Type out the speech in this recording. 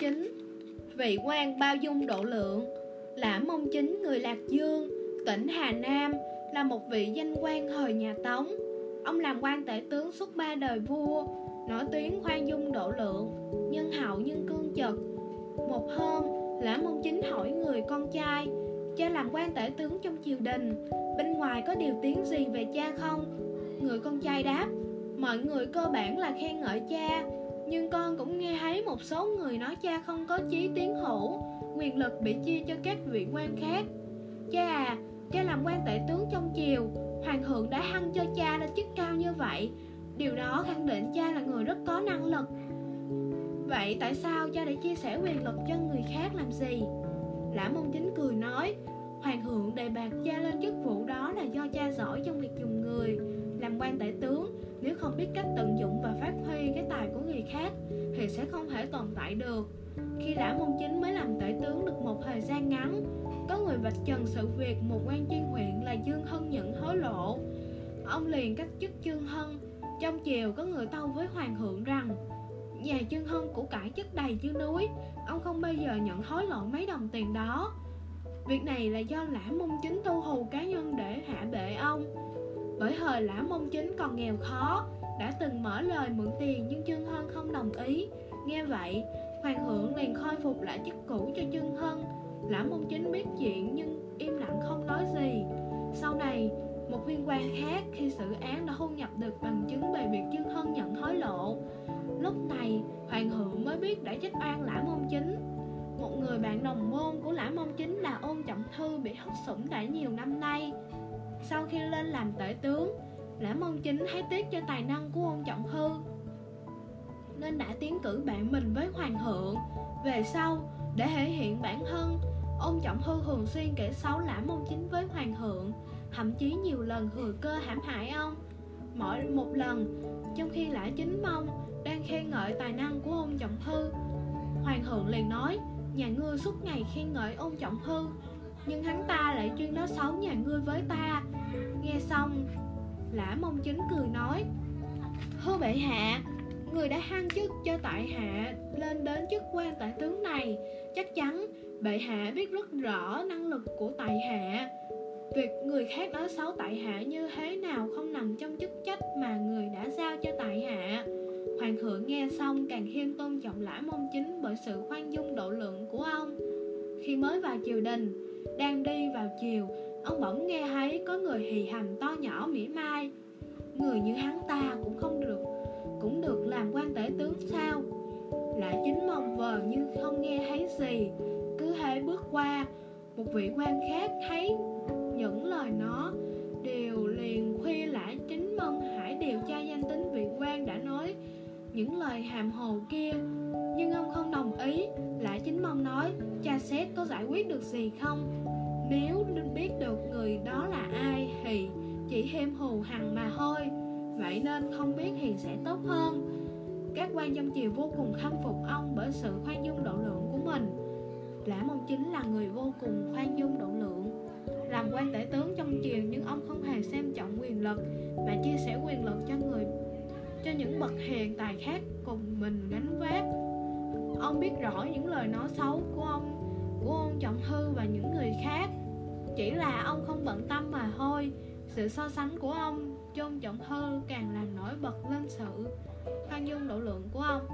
chính. Vị quan bao dung độ lượng. Lã mông chính người lạc dương, tỉnh hà nam, là một vị danh quan thời nhà tống. Ông làm quan tể tướng suốt ba đời vua, nổi tiếng khoan dung độ lượng, nhân hậu nhưng cương trực. Một hôm, lã mông chính hỏi người con trai, cha làm quan tể tướng trong triều đình, bên ngoài có điều tiếng gì về cha không? Người con trai đáp, mọi người cơ bản là khen ngợi cha nhưng con cũng nghe thấy một số người nói cha không có chí tiến hữu, quyền lực bị chia cho các vị quan khác. Cha à cha làm quan tể tướng trong triều, hoàng thượng đã hăng cho cha lên chức cao như vậy. Điều đó khẳng định cha là người rất có năng lực. Vậy tại sao cha lại chia sẻ quyền lực cho người khác làm gì? Lã mông chính cười nói, hoàng thượng đề bạt cha lên chức vụ đó là do cha giỏi trong việc dùng người, làm quan tể tướng biết cách tận dụng và phát huy cái tài của người khác thì sẽ không thể tồn tại được. Khi lã mông chính mới làm tể tướng được một thời gian ngắn, có người vạch trần sự việc một quan chuyên huyện là dương hân nhận hối lộ. Ông liền cách chức chương hân, trong chiều có người tâu với hoàng thượng rằng, nhà chương hân của cải chất đầy như núi, ông không bao giờ nhận hối lộ mấy đồng tiền đó. Việc này là do lã mông chính tu hù cá nhân để hạ bệ ông. Bởi thời lã mông chính còn nghèo khó đã từng mở lời mượn tiền nhưng chương hân không đồng ý. Nghe vậy, hoàng thượng liền khôi phục lại chức cũ cho chương hân. Lã Môn chính biết chuyện nhưng im lặng không nói gì. Sau này, một viên quan khác khi xử án đã thu nhập được bằng chứng về việc chương hân nhận hối lộ. Lúc này, hoàng thượng mới biết đã trách oan lã Môn chính. Một người bạn đồng môn của lã Môn chính là ôn trọng thư bị hất sủng đã nhiều năm nay. Sau khi lên làm tể tướng lã mông chính thấy tiếc cho tài năng của ông trọng hư. Nên đã tiến cử bạn mình với hoàng thượng về sau, để thể hiện bản thân, ông trọng hư thường xuyên kể xấu lã mông chính với hoàng thượng thậm chí nhiều lần thừa cơ hãm hại ông. Mỗi một lần, trong khi lã chính mong đang khen ngợi tài năng của ông trọng hư, hoàng thượng liền nói, nhà ngươi suốt ngày khen ngợi ông trọng hư, nhưng hắn ta lại chuyên nói xấu nhà ngươi với ta. Nghe xong lã mông chính cười nói thưa bệ hạ, người đã hăng chức cho tại hạ lên đến chức quan tại tướng này, chắc chắn bệ hạ biết rất rõ năng lực của tại hạ. Việc người khác nói xấu tại hạ như thế nào không nằm trong chức trách mà người đã giao cho tại hạ. Hoàng thượng nghe xong càng thêm tôn trọng lã mông chính bởi sự khoan dung độ lượng của ông. Khi mới vào triều đình, đang đi vào chiều ông bỗng nghe thấy có người hì hầm to nhỏ mỉa mai. Người như hắn ta cũng không được, cũng được làm quan tể tướng sao? Lại chính mong vờ như không nghe thấy gì. Cứ thế bước qua, một vị quan khác thấy những lời nó đều liền khuya lại chính mong hãy điều tra danh tính vị quan đã nói những lời hàm hồ kia. Nhưng ông không đồng ý, lại chính mong nói, cha xét có giải quyết được gì không? Nếu biết được người đó là ai thì chỉ thêm hù hằng mà thôi. Vậy nên không biết thì sẽ tốt hơn. Các quan trong triều vô cùng khâm phục ông bởi sự khoan dung độ lượng của mình. Lã mông chính là người vô cùng khoan dung độ lượng. Làm quan tể tướng trong triều nhưng ông không hề xem trọng quyền lực mà chia sẻ quyền lực cho người, cho những bậc hiền tài khác cùng mình gánh vác. Ông biết rõ những lời nói xấu của ông của ông trọng thư và những người khác. Chỉ là ông không bận tâm mà thôi. Sự so sánh của ông trong trọng thư càng làm nổi bật lên sự khoan dung độ lượng của ông.